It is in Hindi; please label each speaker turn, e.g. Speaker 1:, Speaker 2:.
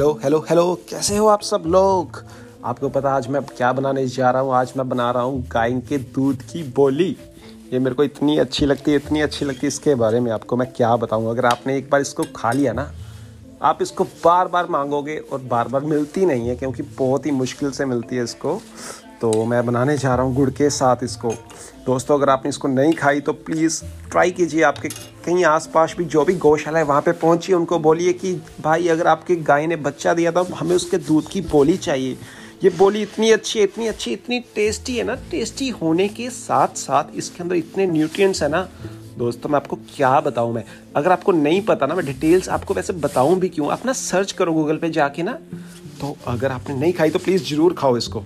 Speaker 1: हेलो हेलो हेलो कैसे हो आप सब लोग? आपको पता आज मैं क्या बनाने जा रहा हूँ? आज मैं बना रहा हूँ गाय के दूध की बोली। ये मेरे को इतनी अच्छी लगती है, इतनी अच्छी लगती है। इसके बारे में आपको मैं क्या बताऊँगा अगर आपने एक बार इसको खा लिया ना, आप इसको बार बार मांगोगे और बार बार मिलती नहीं है, क्योंकि बहुत ही मुश्किल से मिलती है इसको। तो मैं बनाने जा रहा हूँ गुड़ के साथ इसको। दोस्तों, अगर आपने इसको नहीं खाई तो प्लीज़ ट्राई कीजिए आपके कहीं आसपास भी जो भी गौशाला है वहाँ पे पहुँचिए उनको बोलिए कि, भाई, अगर आपके गाय ने बच्चा दिया था हमें उसके दूध की बोली चाहिए। ये बोली इतनी अच्छी इतनी अच्छी, इतनी टेस्टी है ना। टेस्टी होने के साथ साथ इसके अंदर इतने न्यूट्रिएंट्स है ना। दोस्तों, मैं आपको क्या बताऊँ मैं? अगर आपको नहीं पता ना, मैं डिटेल्स आपको वैसे बताऊँ भी क्यों? आप ना सर्च करो गूगल पे जाके ना। तो अगर आपने नहीं खाई तो प्लीज़ ज़रूर खाओ इसको।